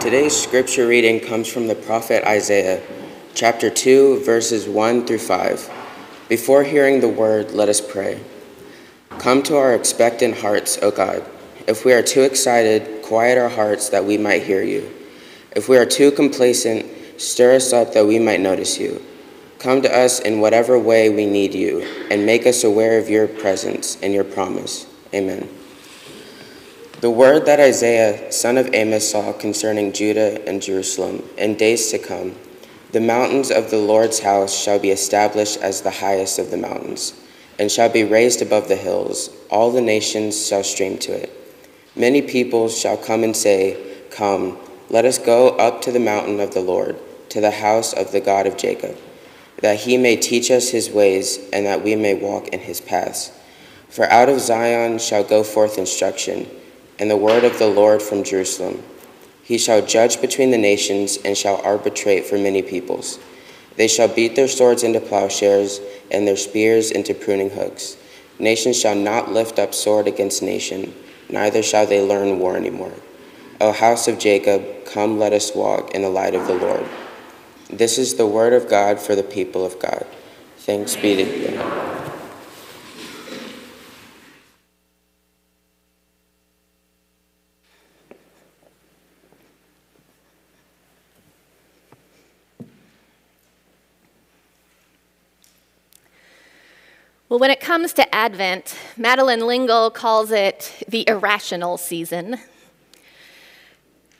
Today's scripture reading comes from the prophet Isaiah, chapter 2, verses 1 through 5. Before hearing the word, let us pray. Come to our expectant hearts, O God. If we are too excited, quiet our hearts that we might hear you. If we are too complacent, stir us up that we might notice you. Come to us in whatever way we need you, and make us aware of your presence and your promise. Amen. The word that Isaiah, son of Amos, saw concerning Judah and Jerusalem in days to come the mountains of the Lord's house shall be established as the highest of the mountains, and shall be raised above the hills. All the nations shall stream to it. Many peoples shall come and say, Come, let us go up to the mountain of the Lord, to the house of the God of Jacob, that he may teach us his ways, and that we may walk in his paths. For out of Zion shall go forth instruction and the word of the Lord from Jerusalem. He shall judge between the nations and shall arbitrate for many peoples. They shall beat their swords into plowshares and their spears into pruning hooks. Nation shall not lift up sword against nation, neither shall they learn war anymore. O house of Jacob, come let us walk in the light of the Lord. This is the word of God for the people of God. Thanks be to God. Well, when it comes to Advent, Madeleine L'Engle calls it the irrational season.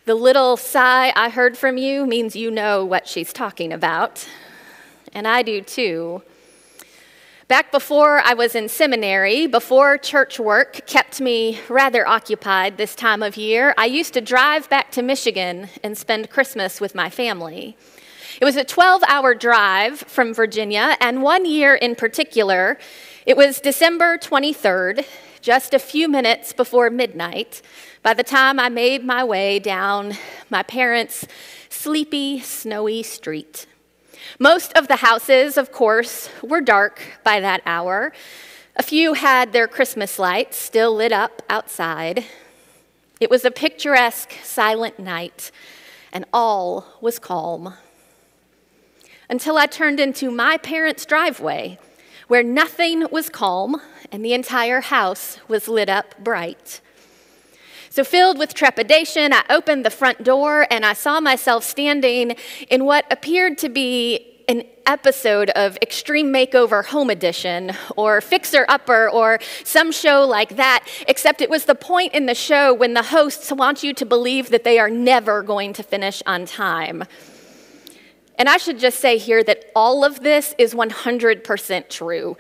The little sigh I heard from you means you know what she's talking about, and I do too. Back before I was in seminary, before church work kept me rather occupied this time of year, I used to drive back to Michigan and spend Christmas with my family. It was a 12 hour drive from Virginia, and one year in particular, it was December 23rd, just a few minutes before midnight, by the time I made my way down my parents' sleepy, snowy street. Most of the houses, of course, were dark by that hour. A few had their Christmas lights still lit up outside. It was a picturesque, silent night, and all was calm until I turned into my parents' driveway, where nothing was calm and the entire house was lit up bright. So, filled with trepidation, I opened the front door and I saw myself standing in what appeared to be an episode of Extreme Makeover Home Edition or Fixer Upper or some show like that, except it was the point in the show when the hosts want you to believe that they are never going to finish on time. And I should just say here that all of this is 100% true.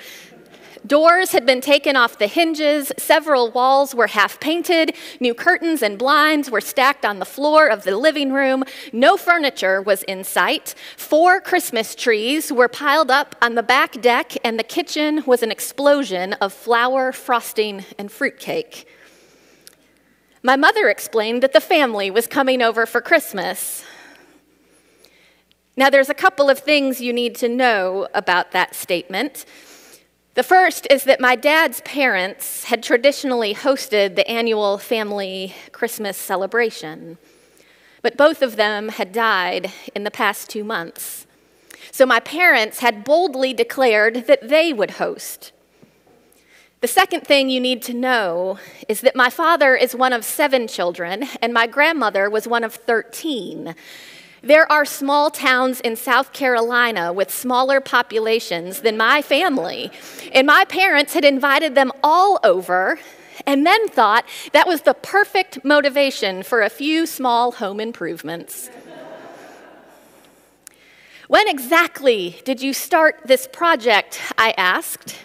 Doors had been taken off the hinges, several walls were half painted, new curtains and blinds were stacked on the floor of the living room, no furniture was in sight, four Christmas trees were piled up on the back deck, and the kitchen was an explosion of flour, frosting, and fruitcake. My mother explained that the family was coming over for Christmas. Now, there's a couple of things you need to know about that statement. The first is that my dad's parents had traditionally hosted the annual family Christmas celebration, but both of them had died in the past two months. So my parents had boldly declared that they would host. The second thing you need to know is that my father is one of seven children, and my grandmother was one of 13. There are small towns in South Carolina with smaller populations than my family. And my parents had invited them all over and then thought that was the perfect motivation for a few small home improvements. when exactly did you start this project? I asked.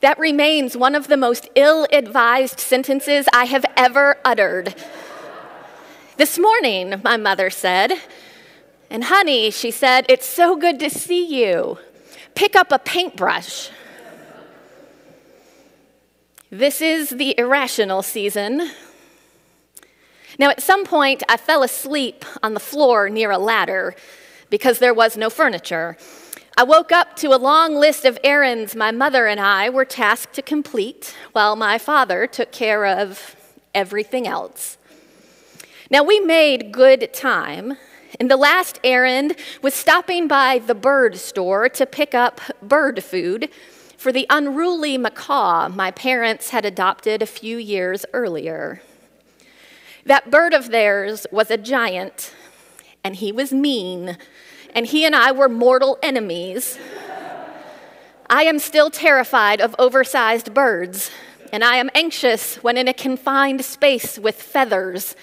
That remains one of the most ill advised sentences I have ever uttered. This morning, my mother said, and honey, she said, it's so good to see you. Pick up a paintbrush. This is the irrational season. Now, at some point, I fell asleep on the floor near a ladder because there was no furniture. I woke up to a long list of errands my mother and I were tasked to complete while my father took care of everything else. Now, we made good time, and the last errand was stopping by the bird store to pick up bird food for the unruly macaw my parents had adopted a few years earlier. That bird of theirs was a giant, and he was mean, and he and I were mortal enemies. I am still terrified of oversized birds, and I am anxious when in a confined space with feathers.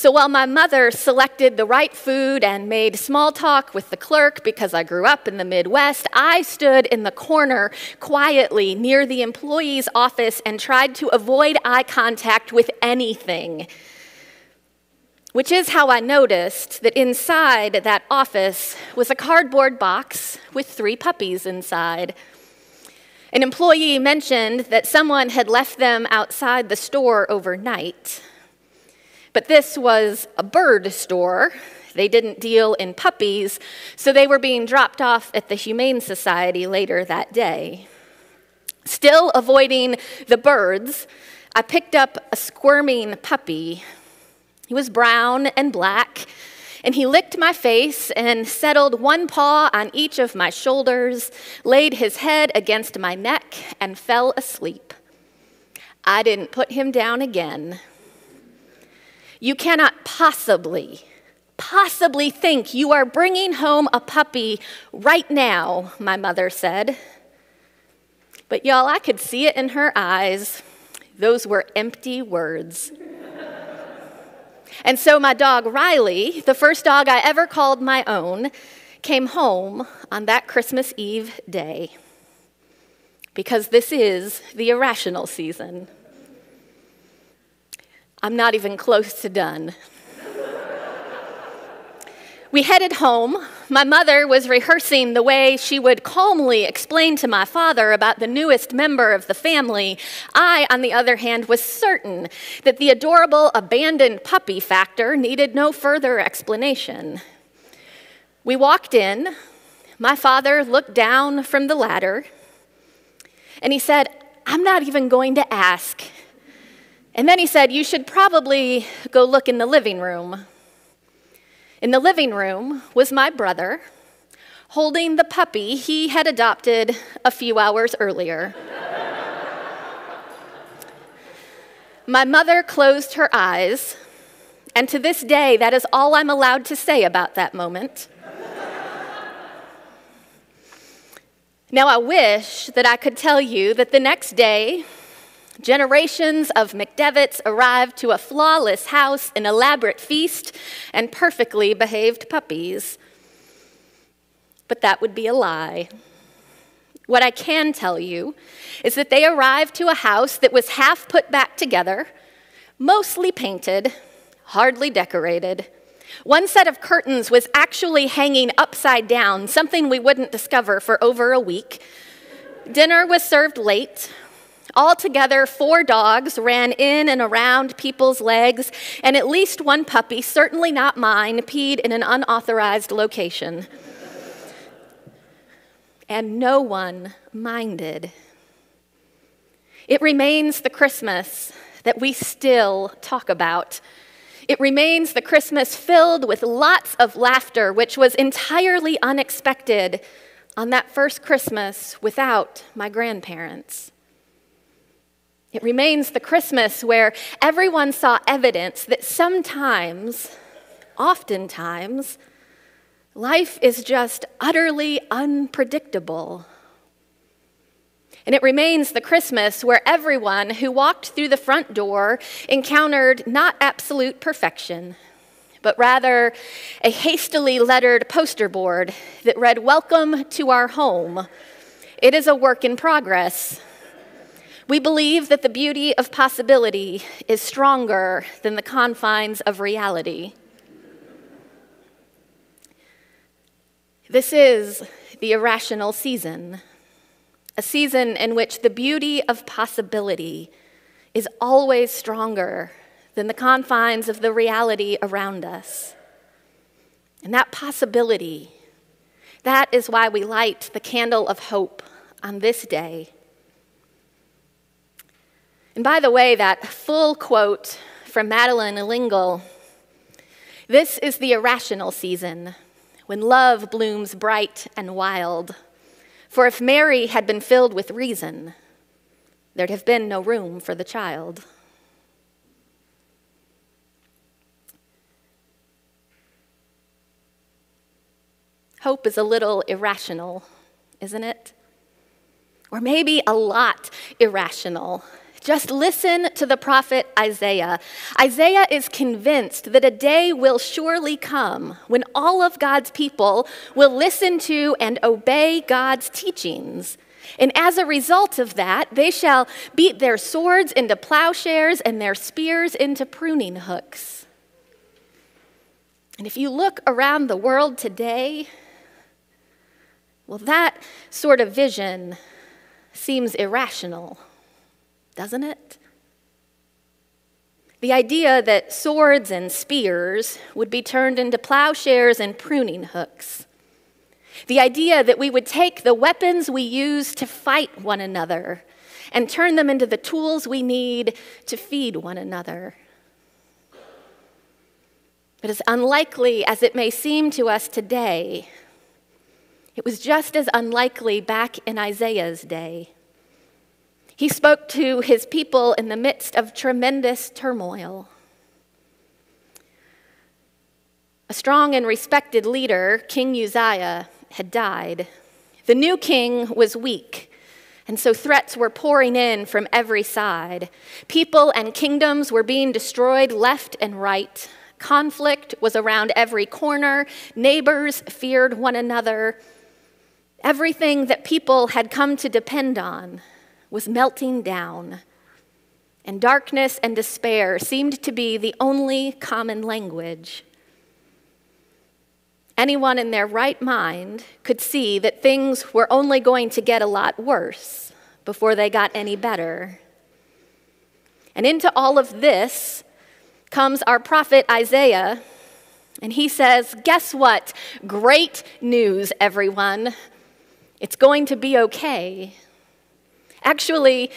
So while my mother selected the right food and made small talk with the clerk because I grew up in the Midwest, I stood in the corner quietly near the employee's office and tried to avoid eye contact with anything. Which is how I noticed that inside that office was a cardboard box with three puppies inside. An employee mentioned that someone had left them outside the store overnight. But this was a bird store. They didn't deal in puppies, so they were being dropped off at the Humane Society later that day. Still avoiding the birds, I picked up a squirming puppy. He was brown and black, and he licked my face and settled one paw on each of my shoulders, laid his head against my neck, and fell asleep. I didn't put him down again. You cannot possibly, possibly think you are bringing home a puppy right now, my mother said. But y'all, I could see it in her eyes. Those were empty words. and so my dog Riley, the first dog I ever called my own, came home on that Christmas Eve day. Because this is the irrational season. I'm not even close to done. we headed home. My mother was rehearsing the way she would calmly explain to my father about the newest member of the family. I, on the other hand, was certain that the adorable abandoned puppy factor needed no further explanation. We walked in. My father looked down from the ladder and he said, I'm not even going to ask. And then he said, You should probably go look in the living room. In the living room was my brother holding the puppy he had adopted a few hours earlier. my mother closed her eyes, and to this day, that is all I'm allowed to say about that moment. now, I wish that I could tell you that the next day, Generations of McDevitt's arrived to a flawless house, an elaborate feast, and perfectly behaved puppies. But that would be a lie. What I can tell you is that they arrived to a house that was half put back together, mostly painted, hardly decorated. One set of curtains was actually hanging upside down, something we wouldn't discover for over a week. Dinner was served late, Altogether, four dogs ran in and around people's legs, and at least one puppy, certainly not mine, peed in an unauthorized location. And no one minded. It remains the Christmas that we still talk about. It remains the Christmas filled with lots of laughter, which was entirely unexpected on that first Christmas without my grandparents. It remains the Christmas where everyone saw evidence that sometimes, oftentimes, life is just utterly unpredictable. And it remains the Christmas where everyone who walked through the front door encountered not absolute perfection, but rather a hastily lettered poster board that read, Welcome to our home. It is a work in progress. We believe that the beauty of possibility is stronger than the confines of reality. This is the irrational season, a season in which the beauty of possibility is always stronger than the confines of the reality around us. And that possibility, that is why we light the candle of hope on this day and by the way, that full quote from Madeleine L'Engle. This is the irrational season, when love blooms bright and wild. For if Mary had been filled with reason, there'd have been no room for the child. Hope is a little irrational, isn't it? Or maybe a lot irrational. Just listen to the prophet Isaiah. Isaiah is convinced that a day will surely come when all of God's people will listen to and obey God's teachings. And as a result of that, they shall beat their swords into plowshares and their spears into pruning hooks. And if you look around the world today, well, that sort of vision seems irrational, doesn't it? The idea that swords and spears would be turned into plowshares and pruning hooks. The idea that we would take the weapons we use to fight one another and turn them into the tools we need to feed one another. But as unlikely as it may seem to us today, it was just as unlikely back in Isaiah's day. He spoke to his people in the midst of tremendous turmoil. A strong and respected leader, King Uzziah, had died. The new king was weak, and so threats were pouring in from every side. People and kingdoms were being destroyed left and right. Conflict was around every corner. Neighbors feared one another. Everything that people had come to depend on was melting down, and darkness and despair seemed to be the only common language. Anyone in their right mind could see that things were only going to get a lot worse before they got any better. And into all of this comes our prophet Isaiah, and he says, Guess what? Great news, everyone. It's going to be okay. Actually,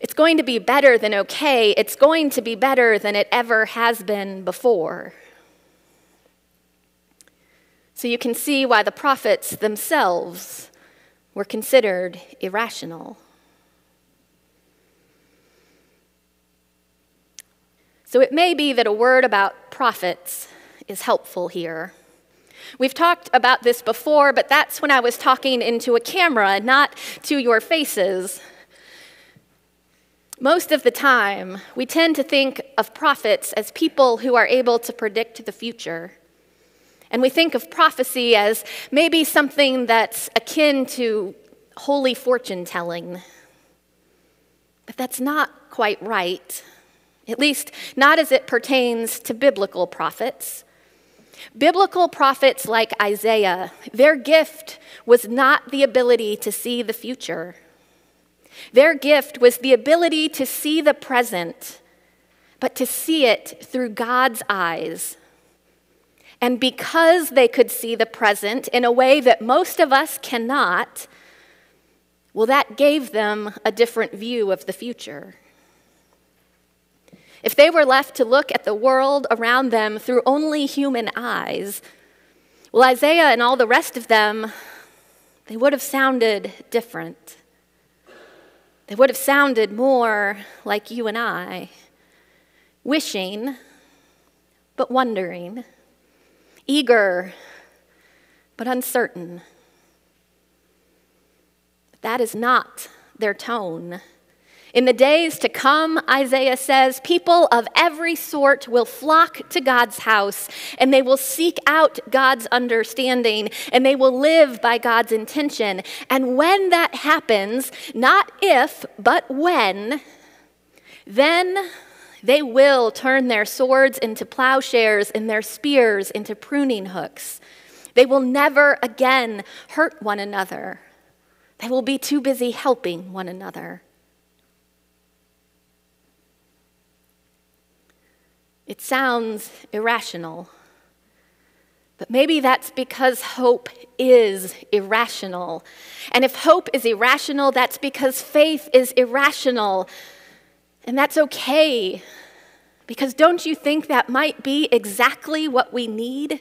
it's going to be better than okay. It's going to be better than it ever has been before. So you can see why the prophets themselves were considered irrational. So it may be that a word about prophets is helpful here. We've talked about this before, but that's when I was talking into a camera, not to your faces. Most of the time, we tend to think of prophets as people who are able to predict the future. And we think of prophecy as maybe something that's akin to holy fortune telling. But that's not quite right, at least not as it pertains to biblical prophets. Biblical prophets like Isaiah, their gift was not the ability to see the future. Their gift was the ability to see the present, but to see it through God's eyes. And because they could see the present in a way that most of us cannot, well, that gave them a different view of the future. If they were left to look at the world around them through only human eyes, well, Isaiah and all the rest of them, they would have sounded different. They would have sounded more like you and I, wishing, but wondering, eager, but uncertain. That is not their tone. In the days to come, Isaiah says, people of every sort will flock to God's house and they will seek out God's understanding and they will live by God's intention. And when that happens, not if, but when, then they will turn their swords into plowshares and their spears into pruning hooks. They will never again hurt one another. They will be too busy helping one another. It sounds irrational. But maybe that's because hope is irrational. And if hope is irrational, that's because faith is irrational. And that's okay Because don't you think that might be exactly what we need?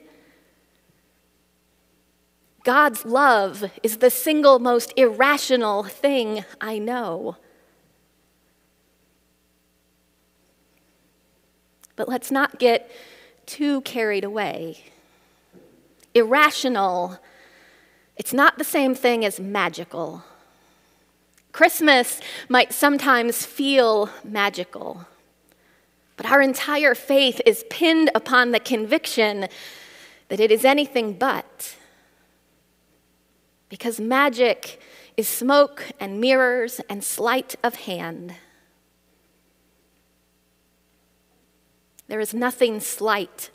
God's love is the single most irrational thing I know. But let's not get too carried away. Irrational, it's not the same thing as magical. Christmas might sometimes feel magical, but our entire faith is pinned upon the conviction that it is anything but. Because magic is smoke and mirrors and sleight of hand. There is nothing slight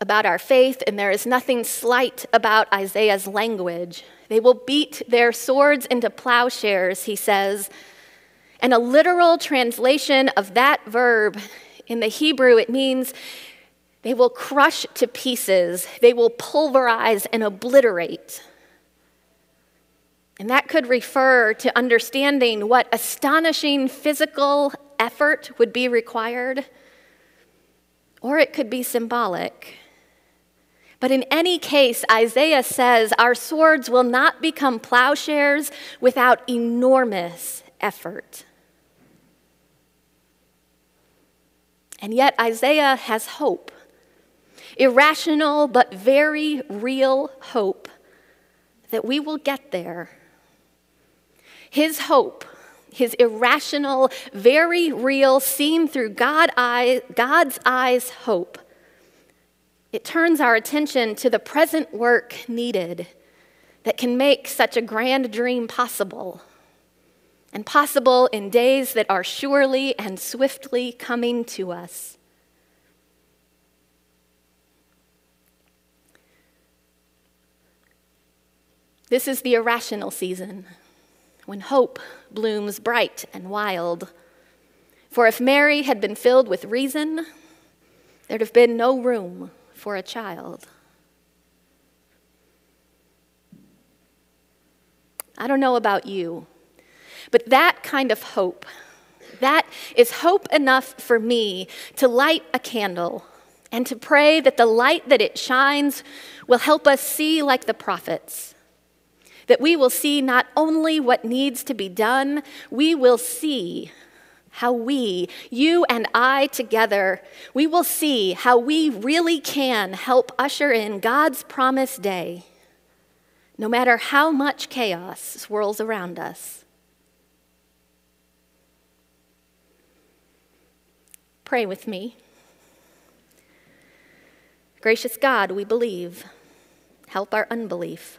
about our faith, and there is nothing slight about Isaiah's language. They will beat their swords into plowshares, he says. And a literal translation of that verb in the Hebrew, it means they will crush to pieces, they will pulverize and obliterate. And that could refer to understanding what astonishing physical effort would be required, or it could be symbolic. But in any case, Isaiah says our swords will not become plowshares without enormous effort. And yet, Isaiah has hope irrational but very real hope that we will get there. His hope, his irrational, very real, seen through God eye, God's eyes hope, it turns our attention to the present work needed that can make such a grand dream possible, and possible in days that are surely and swiftly coming to us. This is the irrational season when hope blooms bright and wild. For if Mary had been filled with reason, there'd have been no room for a child. I don't know about you, but that kind of hope, that is hope enough for me to light a candle and to pray that the light that it shines will help us see like the prophets that we will see not only what needs to be done, we will see how we, you and I together, we will see how we really can help usher in God's promised day, no matter how much chaos swirls around us. Pray with me. Gracious God, we believe. Help our unbelief.